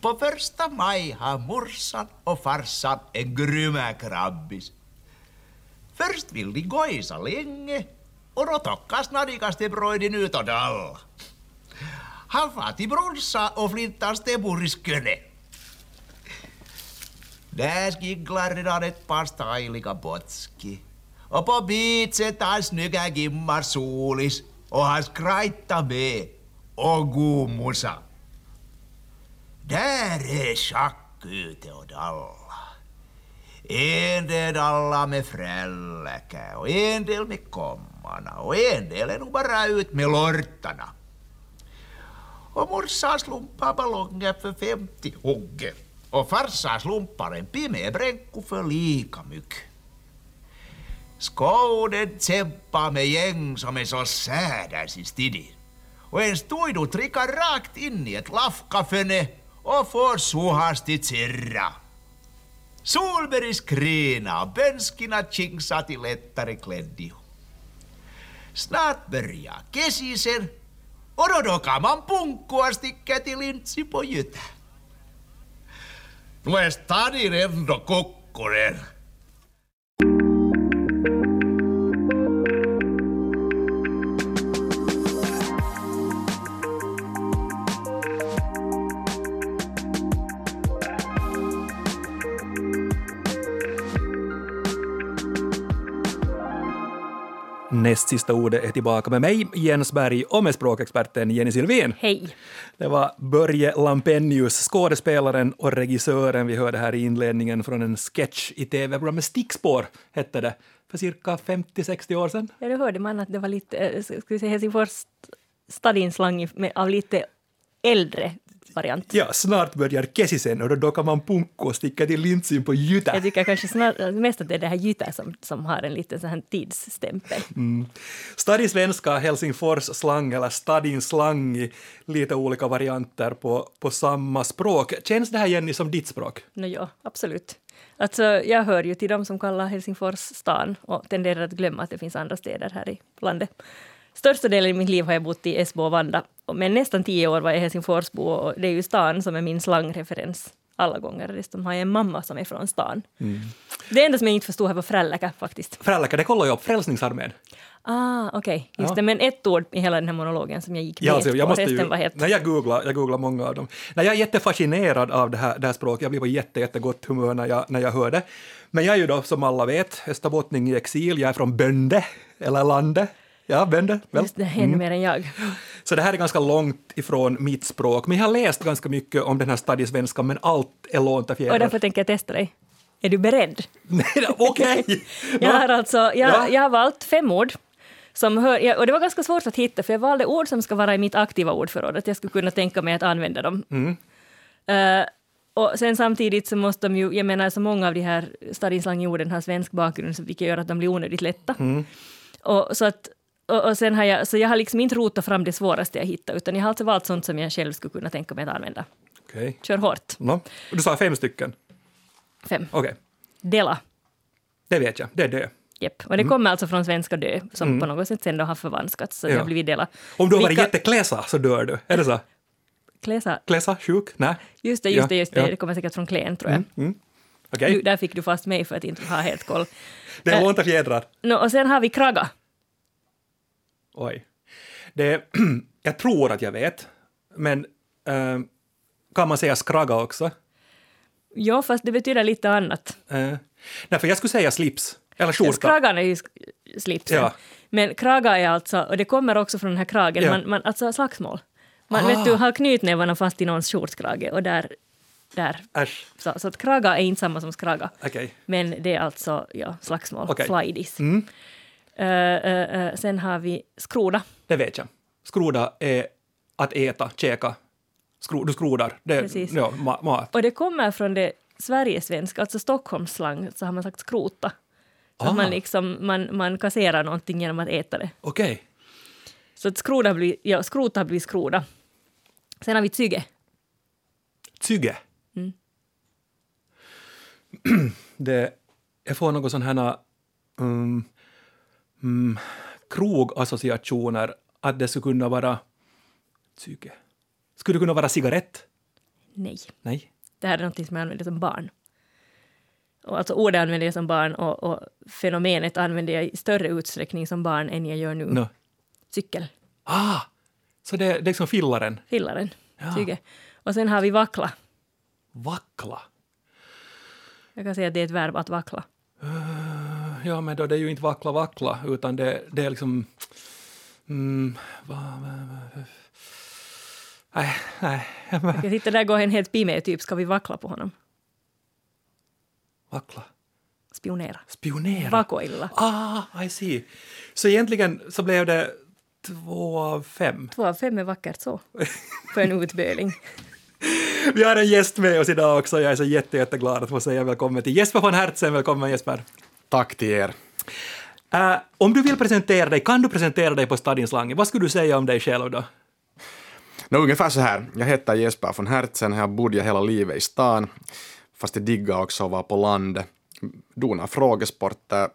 På första maj har morsan och farsan en grymma krabbis. Först vill de gojsa länge och då tockas nadikaste broidin utåt alla. Han far till Bronsa och flintar stämmor i Sköne. Där skiglar redan ett par styliga botski. Och på beachen tar snygga gimmar solis och han skrajtar med. Och god musa. Där är schack ute och dalla. En del alla med frälläkä och en del med kommarna och en del är nog bara ut med lortarna. Och morsan slumpar ballonger för 50 hugge och farsan slumpar en pimeä bränku för lika mycket. Skåden kämpar med gäng som är så säders i stidin. Och en stuidu trickar rakt in i ett lafkaföne och får suhasti tsirra. Solberg skrina och bönskina tjingsa till lättare kläddio. Snart börjar kesisen och då kan man punkua sticka till lintsi på jytä. Nu är stadin ändå kukkunen. Näst sista ordet är tillbaka med mig, Jens Berg, och med språkexperten Jenny Sylvin. Hej. Det var Börje Lampenius, skådespelaren och regissören vi hörde här i inledningen från en sketch i tv-programmet Stickspår, hette det, för cirka 50-60 år sedan. Ja, då hörde man att det var lite, eh, ska vi säga Helsingfors stadinslang med- av lite äldre variant. Ja, snart börjar kesisen och då, kan man punka och sticka till linsin på Jytä. Jag tycker kanske snart, mest att det är det här Jytä som, som har en liten sån tidsstämpel. Stadisvenska, Helsingfors slang eller stadin slang lite olika varianter på, på samma språk. Känns det här Jenny som ditt språk? Nå ja, absolut. Alltså, jag hör ju till dem som kallar Helsingfors stan och tenderar att glömma att det finns andra städer här i landet. Största delen i mitt liv har jag bott i Esbo och Vanda, men nästan tio år var jag Helsingforsbo och det är ju stan som är min slangreferens alla gånger. Dessutom har jag en mamma som är från stan. Det enda som jag inte förstod här var frälläkä faktiskt. Frälläkä, det kollar jag upp, Frälsningsarmén. Ah, okej, just Ja. det. Men ett ord i hela den här monologen som jag gick Ja, alltså, jag måste ju, var nej, jag, googlar, jag googlar många av dem. Nej, jag är jättefascinerad av det här, det här språket, jag blir på jätte, jättegott humör när jag, när jag hör det. Men jag är ju då, som alla vet, österbottning i exil, jag är från Bönde, eller Lande. Ja, Bönde, väl? Just det, ännu mer än jag. Så det här är ganska långt ifrån mitt språk, men jag har läst ganska mycket om den här stadisvenskan, men allt är lånta Och fjädrar. därför tänker jag testa dig. Är du beredd? Okej! Jag har alltså, jag, Ja. jag har valt fem ord. Som hör, jag, och det var ganska svårt att hitta, för jag valde ord som ska vara i mitt aktiva ordförråd, att jag skulle kunna tänka mig att använda dem. Mm. Eh, och sen samtidigt så måste de ju, jag menar så många av de här stadinslangorden har svensk bakgrund, vilket gör att de blir onödigt lätta. Mm. Och, så, att, och, och sen har jag, så jag har liksom inte rotat fram det svåraste jag hittat, utan jag har alltså valt sånt som jag själv skulle kunna tänka mig att använda. Okej. Kör hårt. No. Du sa fem stycken? Fem. Okej, Dela. det vet jag, det är det. Japp. Och det kommer alltså från svenska dö, som på något sätt sen då har förvanskats, så det Ja. har blivit dela. Om du har varit Vilka- jättekläsa så dör du, är det så? Kläsa. Kläsa, sjuk? Nej? Just det, just det, just det. ja. Det kommer säkert från klen, tror jag. Mm. Okej, Du, där fick du fast mig för att inte ha helt koll. det är äh. lånta fjädrar. No, och sen har vi kraga. Oj. Det, jag tror att jag vet, men eh, kan man säga skraga också? Ja, fast det betyder lite annat. Eh, nej, för jag skulle säga slips, eller skjorta. Kragan är ju slipsen. Ja. Men kraga är alltså, och det kommer också från den här kragen, Ja. man, man, alltså slagsmål. Man Ah. vet du, har knytnävarna fast i någons skjortkrage och där, där. Äsch, Så, så att kraga är inte samma som skraga. okej. Men det är alltså ja, slagsmål, Okej. slidis. Mm, sen har vi skroda. det vet jag. Skroda är att äta, käka. Skro, du skrodar. Det Precis. ja, ma- mat. Och det kommer från det Sverigesvenska, alltså Stockholmsslang, så har man sagt skrota. Så Ah. att man, liksom, man, man kasserar någonting genom att äta det. Okej. Så att skroda blir, ja, skrota blir skroda. Sen har vi tsyge. Tsyge. Mm. det, jag får något sån här um, um, krogassociationer att det skulle kunna vara tsyge. Skulle det kunna vara cigarett? Nej. Nej. Det här är något som jag använde som barn. Och alltså ordet använde jag som barn och, och fenomenet använde jag i större utsträckning som barn än jag gör nu. No. Cykel, Ah, så det, det är liksom fillaren. fillaren, Ja. tyge. Och sen har vi vackla. Vackla. Jag kan säga att det är ett verb att vackla. Ja, men då det är ju inte vackla vackla, utan det, det är liksom... Mm, va, va, va, nej, nej. Jag sitter där går en helt pime typ, ska vi vackla på honom? Vackla. Spionera. Spionera. Vakoilla. Ah, I see. Så egentligen så blev det två av fem. Två av fem är vackert så. För en utböling. Vi har en gäst med oss idag också. Jag är så jätte, jätteglad att få säga välkommen till Jesper von Hertzen. Välkommen Jesper. Tack till er. Äh, om du vill presentera dig, kan du presentera dig på stadionslangen? Vad skulle du säga om dig själv då? Nå, ungefär så här. Jag heter Jesper von Hertzen. Jag bodde hela livet i stan. Fast jag diggar också att vara på landet. Donar frågesporter,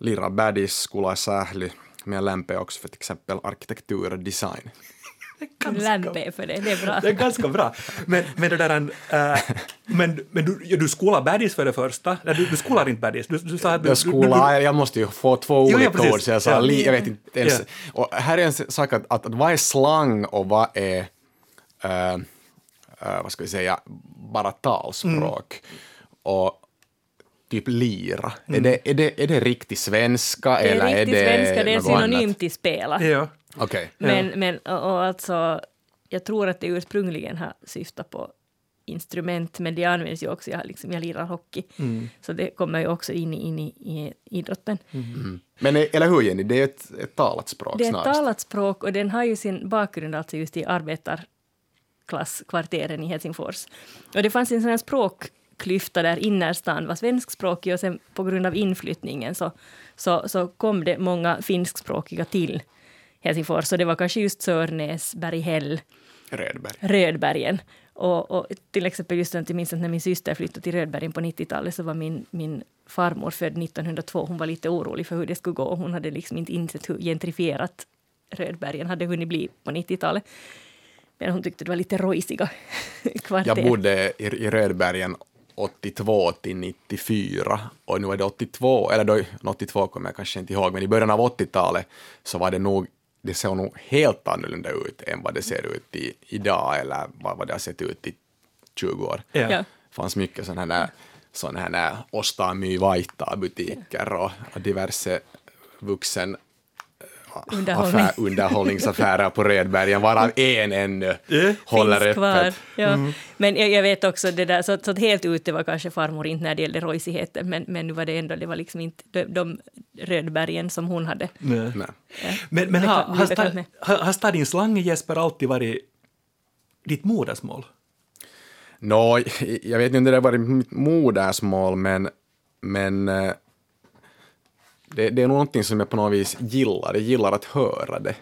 lirar baddies, skola i Sähly. Men jag lämpar också för till exempel arkitektur och design. Lämpe för det, det är bra. Det är ganska bra. Men, men det där, äh, men, men du, ja, du skolar baddies för det första. Nej, du, du skolar inte baddies. Du, du sa att du, Jag skola, jag måste ju få två ja, olika precis. ord, så jag sa, Ja. li, jag vet inte ens. Ja. Och här är en sak att, att, att vad är slang och vad är, äh, äh, vad ska vi säga, bara talspråk? Mm. Och typ lira, är, det, är, det, är det riktig svenska Det eller är är riktigt det svenska, det är något synonym annat? till spela. Ja. Okej. Men, men och, och alltså, jag tror att det ursprungligen har syftat på instrument, men det används ju också, jag, liksom, jag lirar hockey, Mm. så det kommer ju också in, i- in i, i idrotten. Men eh, eller hur Jenny, det är ett, ett talat språk Det är ett snarast. talat språk och den har ju sin bakgrund alltså just i arbetarklasskvarteren i Helsingfors. Och det fanns en sån här språkklyfta där innerstan var svenskspråkig och sen på grund av inflyttningen så, så, så kom det många finskspråkiga till Helsingfors. Så det var kanske just Sörnäs, Berghäll, Rödberg. Rödbergen. Och, och till exempel just att jag minns att när min syster flyttade till Rödbergen på 90-talet så var min, min farmor född 1902. Hon var lite orolig för hur det skulle gå. Hon hade liksom inte insett hur gentrifierat Rödbergen hade hunnit bli på 90-talet. Men hon tyckte det var lite rojsiga kvarter. Jag bodde i, i Rödbergen 82 till 94 och nu är det 82, eller då, 82 kommer jag kanske inte ihåg, men i början av 80-talet så var det nog, det såg nog helt annorlunda ut än vad det ser ut i, idag eller vad, vad det har sett ut i 20 år. Ja. Ja. Det fanns mycket sådana här, såna här osta my vaihtaa butiker och, och diverse vuxen Underhållning. affär, underhållningsaffärer på Rödbergen, varav en ännu håller Finns kvar. öppet. Ja. Men jag, jag vet också det där, så, så helt ute var kanske farmor inte när det gällde rojsigheten, men, men nu var det ändå, det var liksom inte de, de Rödbergen som hon hade. Nej. Nej. Men, men Det har, har, bekant sta, med. har, har stadionslangen Jesper alltid varit ditt modersmål? Nå, jag vet inte om det har varit mitt modersmål, men, men eh, det, det är någonting som jag på något vis gillar. Jag gillar att höra det.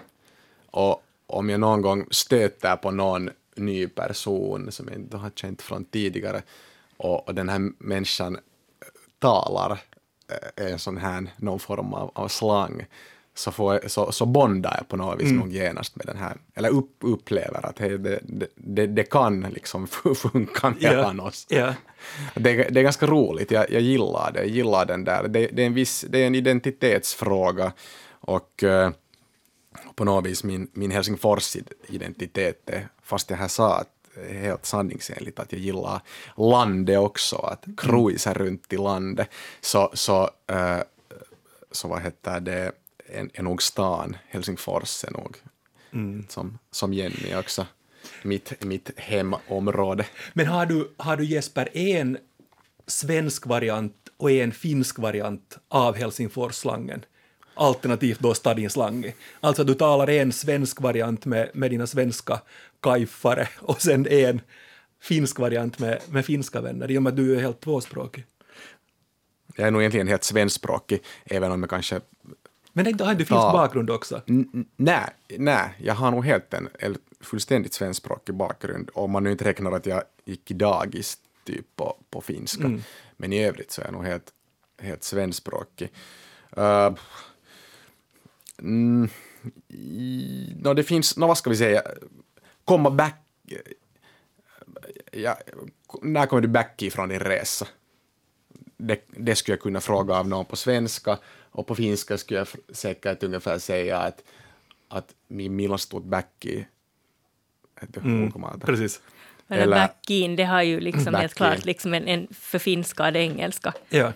Och om jag någon gång stöter på någon ny person som jag inte har känt från tidigare och, och den här människan talar eh, en sån här, någon form av, av slang, så, får jag, så, så bondar jag på något vis nog genast med den här, eller upp, upplever att hej, det, det, det, kan liksom funka mellan oss. Ja. Det, är- det är ganska roligt, jag, jag gillar det, jag gillar den där, det, det, är, en viss, det är en identitetsfråga och eh, på något vis min, min Helsingfors-identitet, fast jag här sa att är helt sanningsenligt att jag gillar landet också, att cruisa runt i landet, så, så, eh, så vad heter det, är, nog stan, Helsingfors är nog, som, som Jenny också, mitt, mitt hemområde. Men har du, har du Jesper en svensk variant och en finsk variant av Helsingforsslangen? Alternativt då stadionslangen. Alltså du talar en svensk variant med, med dina svenska kajfare och sen en finsk variant med, med finska vänner, i och med att du är helt tvåspråkig. Jag är nog egentligen helt svenskspråkig, även om jag kanske... Men inte har du finsk bakgrund också? Nej, nej, jag har nog helt en fullständigt svenskspråkig bakgrund, om man nu inte räknar att jag gick i dagis typ på, på finska. Men i övrigt så är jag nog helt, helt svenskspråkig. Uh, mm, i- nå, det finns, nå, vad ska vi säga, komma back ja, när kommer du back ifrån din resa? Det, det skulle jag kunna fråga av någon på svenska och på finska skulle jag säkert ungefär säga att, att min milstut backi heter Mm, ulkomailta. precis. Men Eller- backin, det har ju liksom helt klart liksom en, en förfinskad engelska. Ja.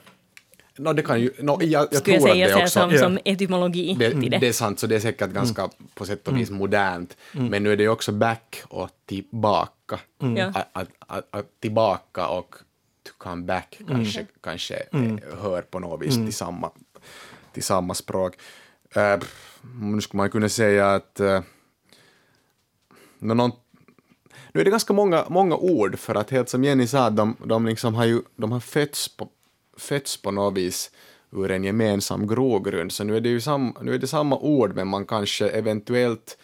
No, det kan ju, no, jag, jag Skulle jag tror säga att det också... som, Ja. som etymologi Det, till det. det är sant, så det är säkert ganska på sätt och vis modernt. Men nu är det ju också back och tillbaka. Ja. Att, att, att, att tillbaka och to come back kanske, kanske eh, hör på något vis till, samma, till samma språk. Uh, nu skulle man kunna säga att uh, någon, nu är det ganska många, många ord för att helt som Jenny sa, de, de, liksom har ju, de har fötts på, fötts på något vis ur en gemensam grogrund, så nu är det ju sam, nu är det samma ord, men man kanske eventuellt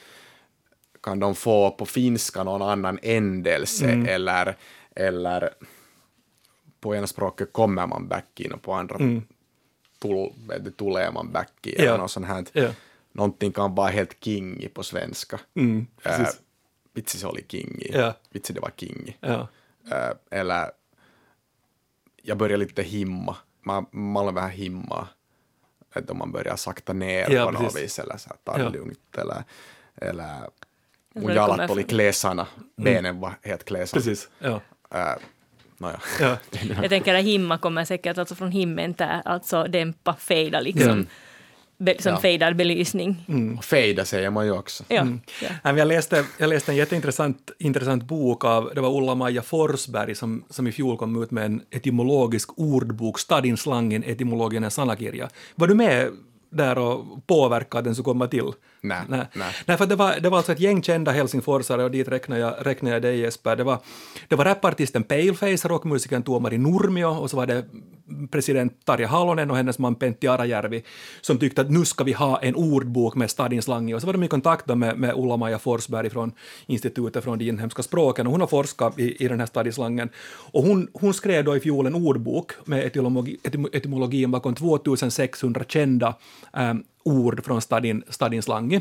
kan de få på finska någon annan ändelse eller, eller på ena språket kommer man back in och på andra tul, vet du, tulee man back in Ja. eller något sånt här. Ja. Någonting kan vara helt kingi på svenska. Mm, Äh. Vitsi se oli kingi. Ja. Vitsi det var kingi. Ja. Äh, eller jag börjar lite himma. Man, man är vähän himma. Että man börjar sakta ner Ja, på något precis. vis. Eller så här, ta det Ja. lugnt. Eller, eller mun jalat oli från- kläsarna. Benen var helt kläsarna. Precis. Ja. Äh, Nåja. Ja. Jag tänker att himma kommer säkert alltså från himlen, där, alltså dämpa, fejda liksom. Be, som Ja. fejdad belysning. Och fejda säger man ju också. Ja. Mm. ja. Jag läste, jag läste en jätteintressant intressant bok av det var Ulla-Maja Forsberg som, som i fjol kom ut med en etymologisk ordbok, Stadin slangen etymologinen sanakirja. Var du med där och påverkade att den skulle komma till? Nej, Nej. nej. Nej, för det var, det var alltså ett gäng kända helsingforsare och dit räknar jag, räknar jag dig Jesper. Det var, det var rapartisten Paleface, rockmusikern Tuomari Nurmio och så var det president Tarja Halonen och hennes man Pentti Arajärvi som tyckte att nu ska vi ha en ordbok med stadins slang i. Och så var de i kontakt med, med Ulla-Maja Forsberg från Institutet från de inhemska språken och hon har forskat i, i den här stadins slangen. Och hon, hon skrev då i fjol en ordbok med etymologi, etym, etymologin bakom 2600 kända ähm, ord från stadin, stadins slang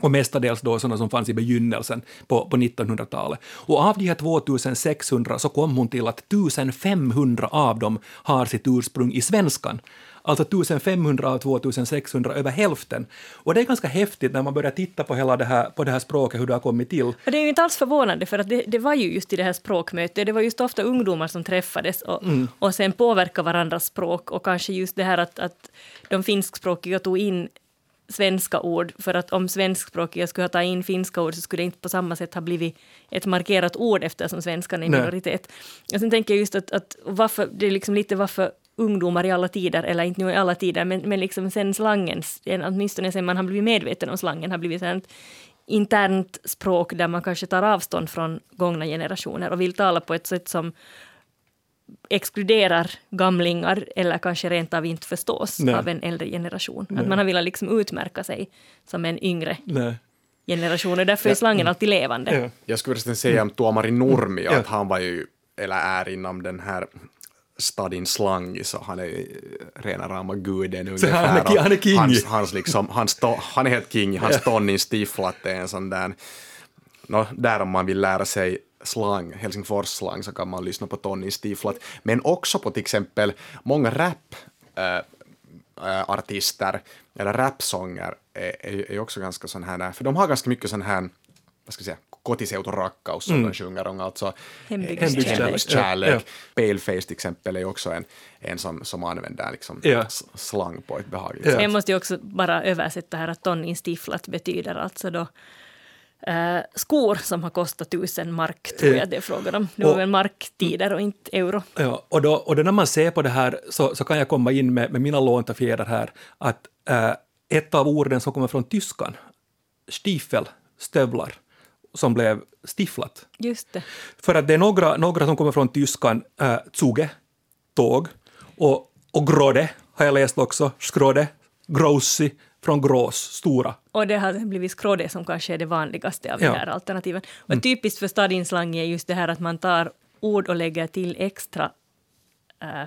och mestadels då sådana som fanns i begynnelsen på, på 1900-talet. Och av de här 2600 så kom hon till att 1500 av dem har sitt ursprung i svenskan. Alltså 1500 av 2600, över hälften. Och det är ganska häftigt när man börjar titta på hela det här, på det här språket, hur det har kommit till. Och det är ju inte alls förvånande, för att det, det var ju just i det här språkmötet, det var just ofta ungdomar som träffades och, och sen påverkade varandras språk och kanske just det här att, att de finskspråkiga tog in svenska ord, för att om svenskspråkiga skulle ha tagit in finska ord så skulle det inte på samma sätt ha blivit ett markerat ord eftersom svenskan är Nej. minoritet. Och sen tänker jag just att, att varför, det är liksom lite varför ungdomar i alla tider, eller inte nu i alla tider, men, men liksom sen slangens, åtminstone sen man har blivit medveten om slangen, har blivit sånt internt språk där man kanske tar avstånd från gångna generationer och vill tala på ett sätt som exkluderar gamlingar eller kanske rent av inte förstås Nej. av en äldre generation. Nej. Att man har velat liksom utmärka sig som en yngre Nej. generation och därför är slangen alltid levande. Ja. Jag skulle förresten säga om Tuomari Nurmio Ja. att han var ju, eller är inom den här stadin slang, så han är ju rena rama guden ungefär. han är han är king. Hans, hans liksom, hans to, han är helt king, hans Tonnin Stifflat är en sån där, no, där om man vill lära sig slang, Helsingfors slang, så kan man lyssna på Tonnin Stifflat, men också på till exempel många rap äh, äh, artister eller rapsånger är, är, är också ganska sån här, för de har ganska mycket sån här, vad ska jag säga, kotiseuturakkaus som de sjunger om, alltså Hembygdskärlek. Hembygdskärlek. Ja, Paleface till exempel är också en, en som, som använder liksom Ja. slang på ett behagligt Ja. sätt. Jag måste ju också bara översätta här att tonnin stiflat betyder alltså då eh, skor som har kostat tusen mark, tror jag det är frågan om. Det var Och- väl marktider och inte euro. Ja, och, då, och då när man ser på det här så, så kan jag komma in med, med mina lånta fjädrar här att äh, ett av orden som kommer från tyskan, stiefel, stövlar, som blev stiflat. Just det. För att det är några, några som kommer från tyskan, äh, zuge, tåg, och, och grode har jag läst också, skrode, grossi, från grås, stora. Och det har blivit skråde som kanske är det vanligaste av Ja. de här alternativen. Och typiskt för stadinslang är just det här att man tar ord och lägger till extra, eh,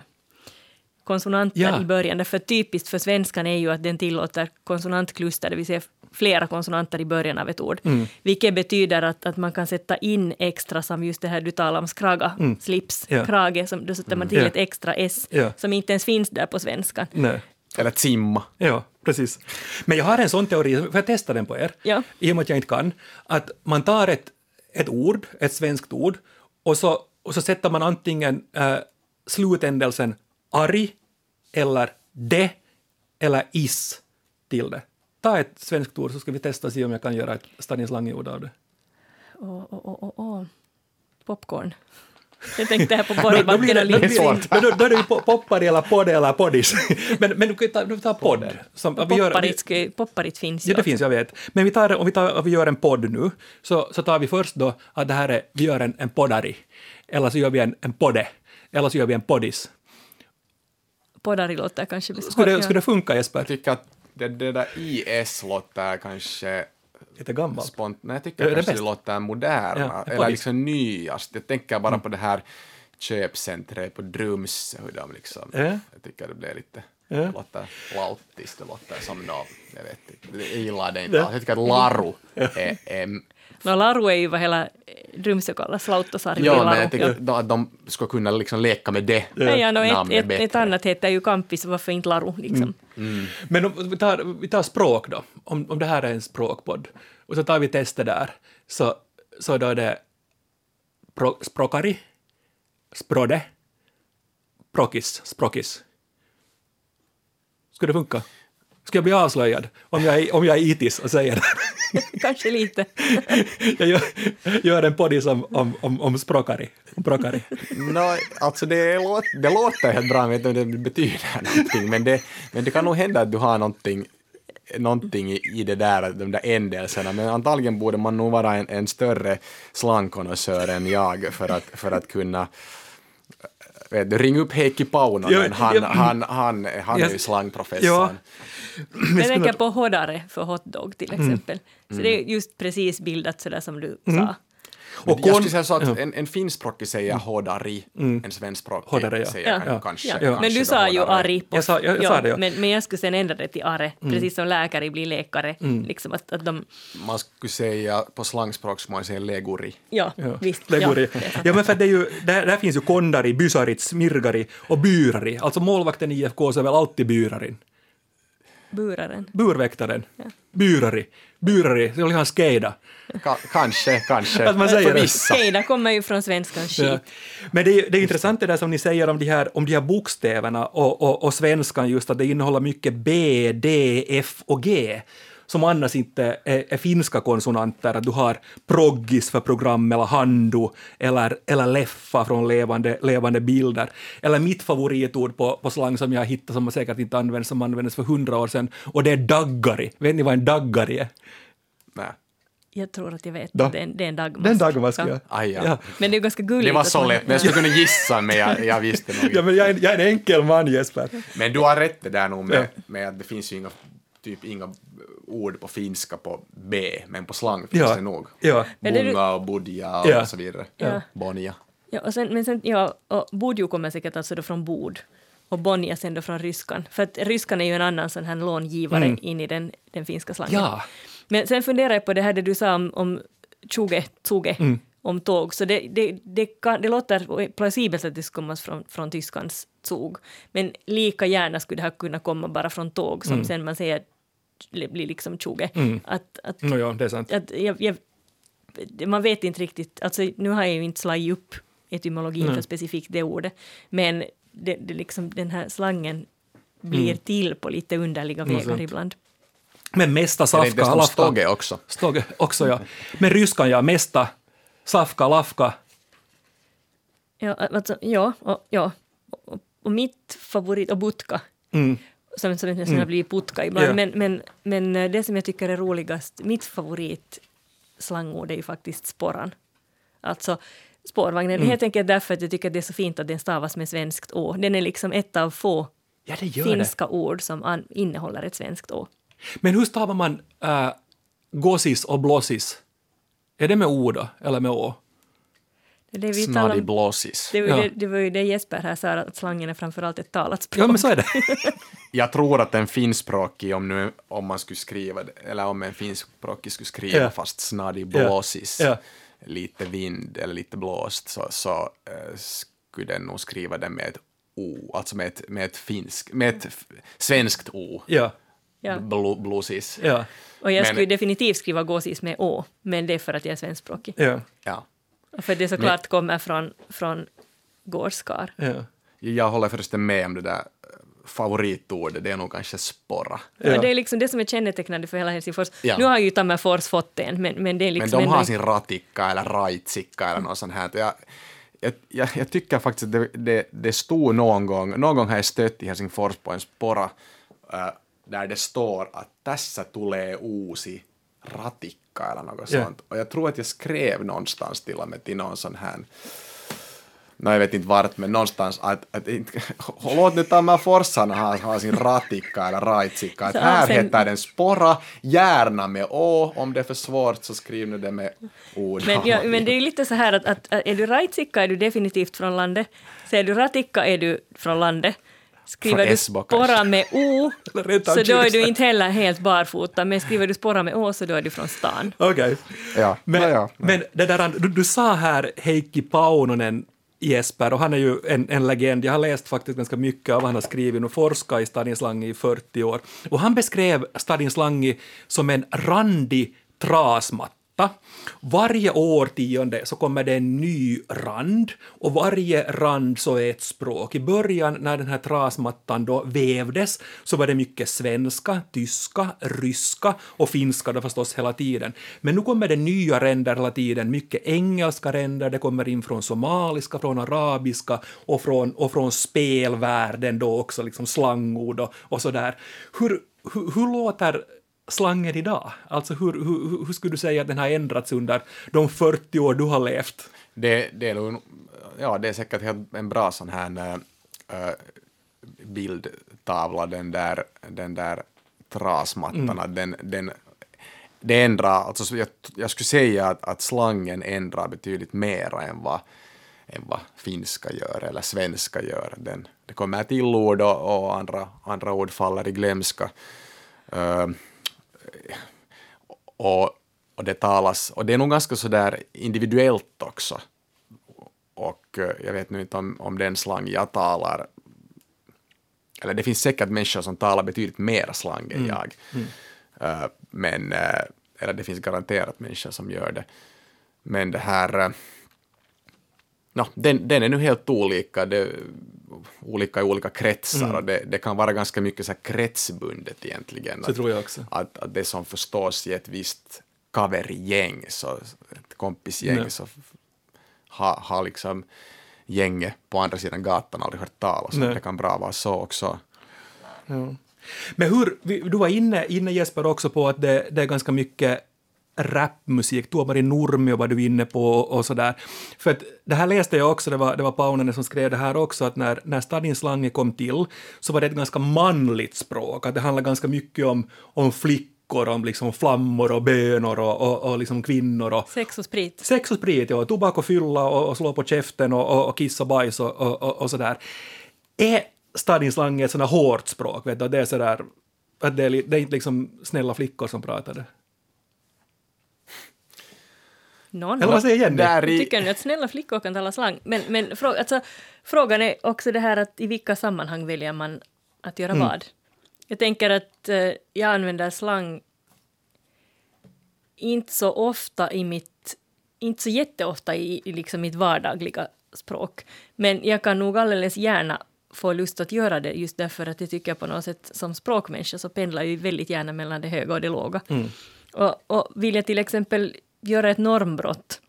konsonanter Ja. i början. Därför typiskt för svenskan är ju att den tillåter konsonantkluster, det vill säga flera konsonanter i början av ett ord. Mm. Vilket betyder att, att man kan sätta in extra, som just det här du talar om, skraga, slips, Mm. Ja. krage, som, då sätter man till Ja. ett extra s, Ja. som inte ens finns där på svenskan. Nej. Eller simma. Ja, precis. Men jag har en sån teori, får jag testa den på er? Ja. I och med att jag inte kan. Att man tar ett, ett ord, ett svenskt ord, och så, och så sätter man antingen äh, slutändelsen arg, eller de, eller is till det. Ta ett svenskt ord så ska vi testa och se om jag kan göra ett stadinslangord av det. Åh, åh, åh, åh, åh. Popcorn. Jag tänkte här på Då det, och då, Lindgren. det, då, då är det ju po- poppari eller podd eller poddis. men, men du kan ta, du tar podd. Som, vi gör- Popparit, ska- popparit finns ju. Ja, det finns, jag vet. Men vi tar, om vi, tar, om vi gör en podd nu, så, så tar vi först då att det här är, vi gör en, en poddari, eller så gör vi en, en podde, eller så gör vi en poddis. Poddari låter kanske bäst. Skulle, det- skulle det funka, Jag Jesper? tycker att det, det där IS låter kanske Lite gammalt. spont... Nej, jag tycker det kanske det låter moderna, Ja, eller liksom nyast. Jag tänker bara på det här köpcentret på Drumsö, hur de liksom... Ja. Jag tycker det blev lite... Ja. Det låter lautiskt, det låter som något, jag vet inte, jag gillar det inte alls. Jag tycker att Laru är, är No, Laru är ju vad hela Drumsö kallas, Lauttosarvi Ja, men jag tycker att de, att de ska kunna liksom leka med det Ja, ja, no, ett, namnet ett, bättre. ett annat heter ju Kampis, varför inte Laru? Liksom. Men om vi tar, vi tar språk då, om, om det här är en språkpodd, och så tar vi testet där, så, så då är det pro, språkari, språde, prokis, språkis. Skulle det funka? Ska jag bli avslöjad om jag är, om jag är itis och säger det? Kanske lite. jag gör, gör en poddis om, om, om, om språkari. Om språkari. No, alltså det, låt, det låter helt bra, jag vet inte om det betyder någonting, men det, men det kan nog hända att du har någonting, någonting i, i det där, de där ändelserna, men antagligen borde man nog vara en, en större slangkonnässör än jag för att, för att kunna Vet du, ring upp Heikki Paunonen, Ja, han, ja. han, han, han är ju Ja. slangprofessorn. Jag tänker på hårdare för hotdog till exempel. Så det är just precis bildat sådär som du sa. Och jag skulle säga så att en, en finskspråkig säger hårdari, en svenskspråkig Hårdare, ja. säger Ja. kan- Ja. kanske, Ja. kanske Men du sa ju arg. På, Jag sa- jag- jag sa det, ja. men, men jag skulle sen ändra det till are, precis som läkare blir läkare. Liksom att, att de, Man skulle säga, på slangspråk skulle man säga leguri. ja, Ja, visst. det går ja, i. det är sant. Ja, men för det är ju, där, där finns ju kondari, bysarit, smirgari och byrari. Alltså målvakten i IFK så är väl alltid byrarin. Buraren. Burväktaren. Byrari. Byrari, det är liksom skeida. Ka- kanske, kanske. Att man säger. Skeida kommer ju från svenskans skit. Ja. Men det är, det är intressant det där som ni säger om de här, om de här bokstäverna och, och, och svenskan just att det innehåller mycket B, D, F och G som annars inte är, är finska konsonanter, att du har proggis för program eller hando eller, eller leffa från levande, levande bilder. Eller mitt favoritord på, på slang som jag hittat som man säkert inte används, som användes för hundra år sedan, och det är daggari. Vet ni vad en daggari är? Nej. Jag tror att jag vet. Då. Det är, en- det är en dagmask. Det är en dagmask, ja. Aj, ja. ja. Men det är ganska gulligt. Det var så lätt, men jag skulle kunna gissa, men jag, jag visste nog Ja, inte. men jag, är, jag är en enkel man, Jesper. Men du har rätt det där nog med, Ja. med att det finns ju inga, typ inga ord på finska på B, men på slang finns Ja. det nog. Ja. Bunga och budja och Ja. så vidare. Ja. Bonja. Ja, och sen, men sen, ja, och bodjo kommer säkert alltså då från bod och bonja sen då från ryskan. För att ryskan är ju en annan sån här långivare Mm. in i den, den finska slangen. Ja. Men sen funderar jag på det här det du sa om, om tjuge, tsuge, Mm. om tåg. Så det, det, det, kan, det låter plausibelt att det ska komma från, från tyskans zug. Men lika gärna skulle det här kunna komma bara från tåg som Mm. sen man säger blir liksom tjuge. Att, att, No, ja, det är sant. att jag, jag, man vet inte riktigt, alltså nu har jag ju inte slagit upp etymologin för specifikt det ordet, men det, det liksom, den här slangen blir till på lite underliga vägar sant. ibland. Men mesta safka, lafka. stogge också? Stogge också, ja. Men ryskan, ja, mesta safka, lafka. Ja, alltså, ja, och, ja. Och, och mitt favorit, och butka, Mm. Som, som nästan har blivit putka ibland, Ja. men, men, men eh, det som jag tycker är roligast, mitt favorit slangord är ju faktiskt sporran. Alltså spårvagnen, Mm. helt enkelt därför att jag tycker att det är så fint att den stavas med svenskt å. Den är liksom ett av få Ja, det finska ord som innehåller ett svenskt å. det. Men hur stavar man äh, gosis och blåsis? Är det med o då, eller med å? Det, vi talar om- Snadiblåsis. det, var Ja. ju det, det var ju det Jesper här sa, att slangen är framförallt ett talat språk. Ja, men så är det. Jag tror att en finskspråkig, om, nu, om man skulle skriva det, eller om en finskspråkig skulle skriva Ja. fast snadiblåsis, Ja. lite vind eller lite blåst, så, så eh, skulle den nog skriva det med ett O, alltså med ett, med ett, finsk, med ett svenskt O. Ja, Ja. Blo, blåsis. ja, Och jag Men- skulle definitivt skriva gåsis med å, men det är för att jag är svenskspråkig. ja, Ja. För det såklart kommer från, från gårdskar. ja. Jag håller förresten med om det där favoritordet, det är nog kanske sporra. Ja. Det är liksom det som är kännetecknande för hela Helsingfors. Ja. Nu har ju Tammerfors fått en, men, men det är Men liksom... de har ändå- sin ratikka eller raitsikka eller något sånt här. Jag, jag, jag, tycker faktiskt att det, det, det stod någon gång, någon gång har jag stött i Helsingfors på en spora äh, där det står att tässä tulee uusi ratikka eller något Ja. sånt. Och jag tror att jag skrev någonstans till och med till någon sån här No, jag vet inte vart, men någonstans att, att inte, låt nu Tammerforsarna ha, ha sin ratikka eller raitsikka. Att här sen- heter den spora, gärna med å, om det är för svårt så skriv nu det med o. Men, ja, men det är ju lite så här att, att, att är du raitsikka är du definitivt från landet. Så är du ratikka är du från landet. Skriver du kanske. med o så då är du inte heller helt barfota, men skriver du spora med å så då är du från stan. Okej. Ja, Men, ja, ja. men det där, du, du sa här Heikki Paunonen Jesper, och han är ju en, en legend. Jag har läst faktiskt ganska mycket av vad han har skrivit och forskat i Stadin Slangi i 40 år. Och han beskrev Stadin Slangi som en randig trasmatta. Varje årtionde så kommer det en ny rand och varje rand så är ett språk. I början när den här trasmattan då vävdes så var det mycket svenska, tyska, ryska och finska då förstås hela tiden. Men nu kommer det nya ränder hela tiden, mycket engelska ränder, det kommer in från somaliska, från arabiska och från, och från spelvärlden då också, liksom slangord och, och sådär. Hur, hur, hur låter slangen idag? Alltså hur, hur, hur skulle du säga att den har ändrats under de 40 år du har levt? Det, det, är nog, ja, det är säkert en bra sån här äh, bildtavla, den där, den där trasmattan. att Den, den, det ändrar, alltså så jag, jag skulle säga att, att slangen ändrar betydligt mer än vad, än vad finska gör eller svenska gör. Den, det kommer till ord och, och andra, andra ord faller i glömska. Uh, och, och det talas, och det är nog ganska sådär individuellt också. Och eh, jag vet nu inte om, om den slang jag talar, eller det finns säkert människor som talar betydligt mer slang än jag. Eh, men, eh, eller det finns garanterat människor som gör det. Men det här, uh, no, den, den är nu helt olika, det, olika i olika kretsar och det, det kan vara ganska mycket så här kretsbundet egentligen. Så tror jag också. Att, att det som förstås i ett visst kavergäng, så ett kompisgäng, Nej. så har ha liksom gänget på andra sidan gatan aldrig hört talas om. Det kan bra vara så också. Ja. Men hur, du var inne, inne Jesper också på att det, det är ganska mycket rapmusik, Tuomari Nurmio var du inne på och sådär. För att det här läste jag också, det var, det var Paunanen som skrev det här också, att när, när Stadin Slange kom till så var det ett ganska manligt språk, att det handlar ganska mycket om, om flickor, om liksom flammor och bönor och, och, och liksom kvinnor och Sex och sprit. Sex och sprit, ja. Tobak och fylla och, och slå på käften och, och, och kiss och bajs och, och, och, sådär. Är Stadin Slange ett sådant hårt språk? Vet du? Det är sådär, att det är, det är inte liksom snälla flickor som pratar det. Någon Eller vad säger Jenny? Där i, Tycker ni att snälla flickor kan tala slang? Men, men frå- alltså, frågan är också det här att i vilka sammanhang väljer man att göra Mm. vad? Jag tänker att eh, jag använder slang inte så ofta i mitt, inte så jätteofta i, i liksom mitt vardagliga språk. Men jag kan nog alldeles gärna få lust att göra det just därför att jag tycker på något sätt som språkmänniska så pendlar jag ju väldigt gärna mellan det höga och det låga. Och, och vill jag till exempel göra ett normbrott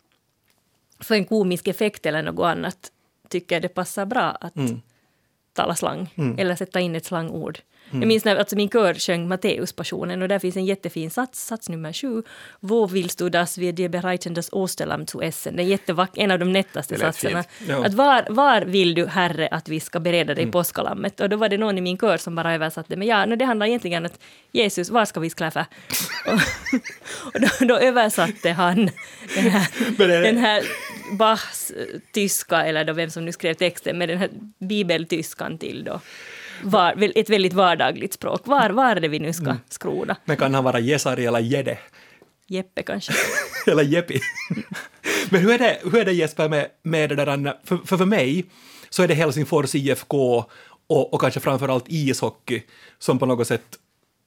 för en komisk effekt eller något annat tycker det passar bra att tala slang eller sätta in ett slangord. Jag minns när alltså min kör sjöng Matteuspassionen och där finns en jättefin sats, sats nummer sju. Wo willst du das wir dir bereiten das Osterlamm zu essen? Det är jättevack, en av de nättaste satserna. Ja. Att var, var vill du, Herre, att vi ska bereda dig påskalammet? Och då var det någon i min kör som bara översatte, men ja, no, det handlar egentligen om att Jesus, var ska vi skläffa? och då, då översatte han den här, den här Bachs eh, tyska, eller då vem som nu skrev texten, med den här bibeltyskan till då. Var, ett väldigt vardagligt språk. Var, var är det vi nu ska skroda? Men kan han vara Jesari eller Jede? Jeppe kanske? Eller Jeppi. Men hur är det, hur är det Jesper med, med det där, Anna? för, för för mig så är det Helsingfors IFK och, och kanske framförallt ishockey som på något sätt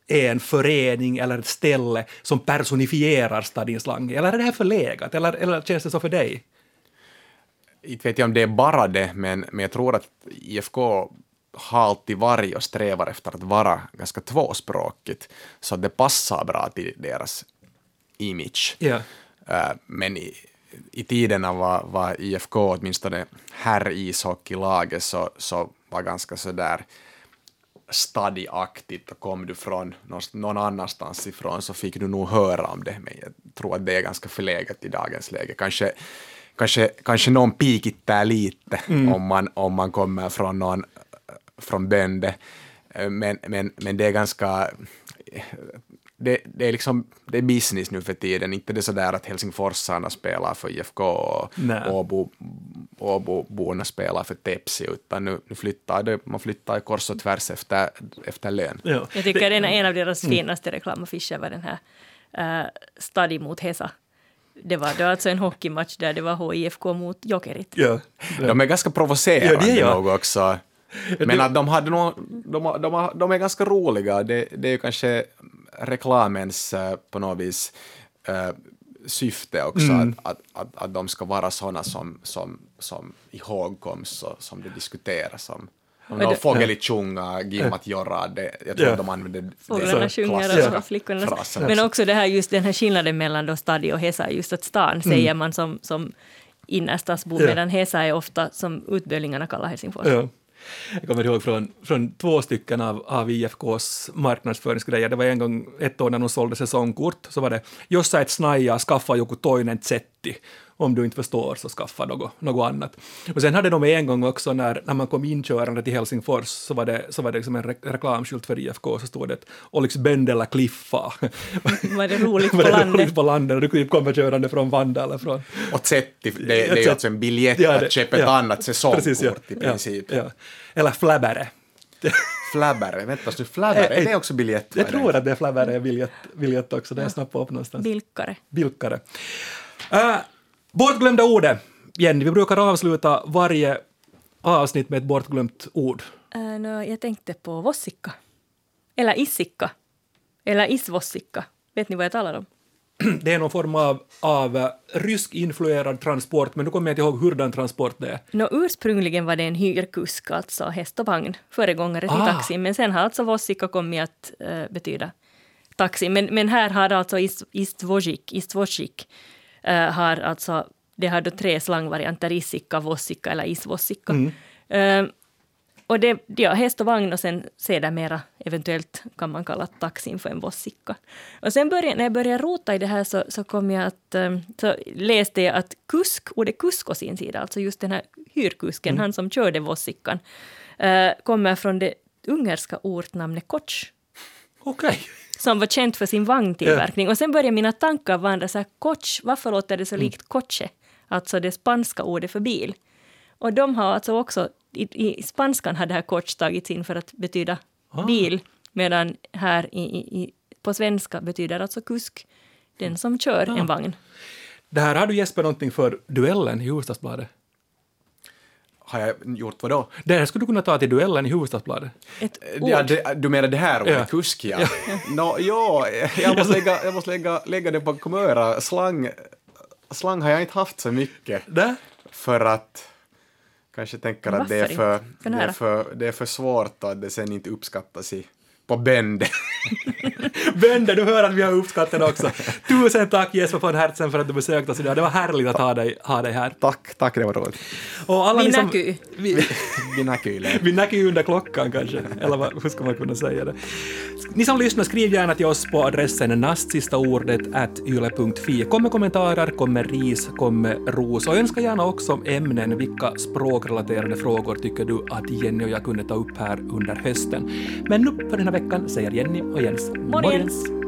är en förening eller ett ställe som personifierar Stadin Slange. Eller är det här förlegat? Eller, eller känns det så för dig? Inte vet jag om det är bara det, men, men jag tror att IFK har alltid varit och strävar efter att vara ganska tvåspråkigt, så att det passar bra till deras image. Eh, Men i, i tiderna var, var IFK, åtminstone herr ishockeylaget, så, så var ganska sådär stadiaktigt och kom du från någon- annanstans ifrån så fick du nog höra om det, men jag tror att det är ganska förlegat i dagens läge. Kanske, kanske, kanske någon pikittar lite om, man, om man kommer från någon från bönde, Eh, men, men, men det är ganska det, det är liksom det är business nu för tiden, inte det sådär att Helsingforsarna spelar för IFK och. Åbo, Åboborna spelar för Tepsi, utan nu, nu flyttar det, man flyttar kors och tvärs efter, efter lön. Ja. Jag tycker den är en av deras finaste reklamaffischer var den här uh, Stadi mot Hesa. Det var då alltså en hockeymatch där det var HIFK mot Jokerit. Ja. De är ganska provocerande Ja, det är nog också. Men att de, hade nog, de, de, de är ganska roliga. Det, det är ju kanske reklamens eh, på något vis eh, syfte också, Mm. att, att, att, att de ska vara sådana som, som, som ihågkoms och som det diskuteras om. Om fågel i tjunga, gimmat jorra, det, jag tror att de använder det Fåglarna sjunger och flickorna... frasen. Men också det här, just den här skillnaden mellan då Stadi och Hesa, just att stan säger man som, som innerstadsbo, Mm. Ja. medan Hesa är ofta som utbölingarna kallar Helsingfors. Ja. Jag kommer ihåg från, från två stycken av, av IFKs marknadsföringsgrejer. Det var en gång ett år när de sålde säsongkort, så var det jos sä et snaja, skaffa joku toinen setti. Om du inte förstår så skaffa något, något annat. Och sen hade de en gång också när, när man kom inkörande till Helsingfors så var det, så var det liksom en re- reklamskylt för IFK så stod det att Olix Bendela Kliffa. Var det roligt på Var det landet? roligt på landet och du komma körande från Vanda eller från Och Zetti, det, det är Ett ju alltså en biljett Ja, att det- köpa ett ja. annat säsongkort Precis, ja. i princip. Ja, ja. Eller flabbare. Flabbare, vänta nu, flabbare, Eh, är det också biljett? Jag tror att det är flabbare biljett, biljett också, det är snabbt upp någonstans. Bilkare. Bilkare. Uh, bortglömda ordet. Jenny, vi brukar avsluta varje avsnitt med ett bortglömt ord. Uh, no, jag tänkte på vossikka. Eller issikka. Eller isvossikka. Vet ni vad jag talar om? Det är någon form av, av eh, rysk-influerad transport, men nu kommer jag inte ihåg hurdan transport det är. Nå, ursprungligen var det en hyrkusk, alltså häst och vagn, föregångare till Ah. taxi. Men sen har alltså vossikka kommit att eh, betyda taxi. Men, men här har alltså ist- istvosik, istvosik eh, har alltså, det har då tre slangvarianter, issikka, vossikka eller isvossikka. Eh, och det, ja, häst och vagn och sen sedermera eventuellt kan man kalla taxin för en vossikka. Och sen började, när jag började rota i det här så, så kom jag att, eh, så läste jag att kusk, ordet kusk å sin sida, alltså just den här hyrkusken, han som körde vossikkan, eh, kommer från det ungerska ortnamnet koch Okej. Som var känt för sin vagntillverkning. Och sen började mina tankar vandra så här, coach, varför låter det så likt coche? Alltså det spanska ordet för bil. Och de har alltså också, i, i spanskan har det här coach tagits in för att betyda bil, medan här i, i, på svenska betyder alltså kusk, den som kör en vagn. Det här har du Jesper någonting för duellen i Hufvudstadsbladet. Har jag gjort vad då? Det här skulle du kunna ta till duellen i Hufvudstadsbladet. Ett ord. Ja, det, du menar det här ordet, Ja. kusk ja. Nå, ja, jag måste, lägga, jag måste lägga, lägga det på kumöra. Slang, slang har jag inte haft så mycket Där? för att kanske tänker att det är, för, det, är för, det är för svårt och att det sen inte uppskattas i på Bände. Bönder, du hör att vi har uppskattat också. Tusen tack Jesper von Hertzen för att du besökte oss idag. Det var härligt att ha dig, ha dig här. tack, tack, det var roligt. Och alla Vi som-. Vi, Vi näkyy. vi under klockan kanske, eller vad, hur ska man kunna säga det? Ni som lyssnar, skriv gärna till oss på adressen nastsista ordet at yle.fi. Kom med kommentarer, kom med ris, kom med ros och önska gärna också ämnen. Vilka språkrelaterade frågor tycker du att Jenny och jag kunde ta upp här under hösten? Men nu för den här veckan säger Jenny och Jens Morgens.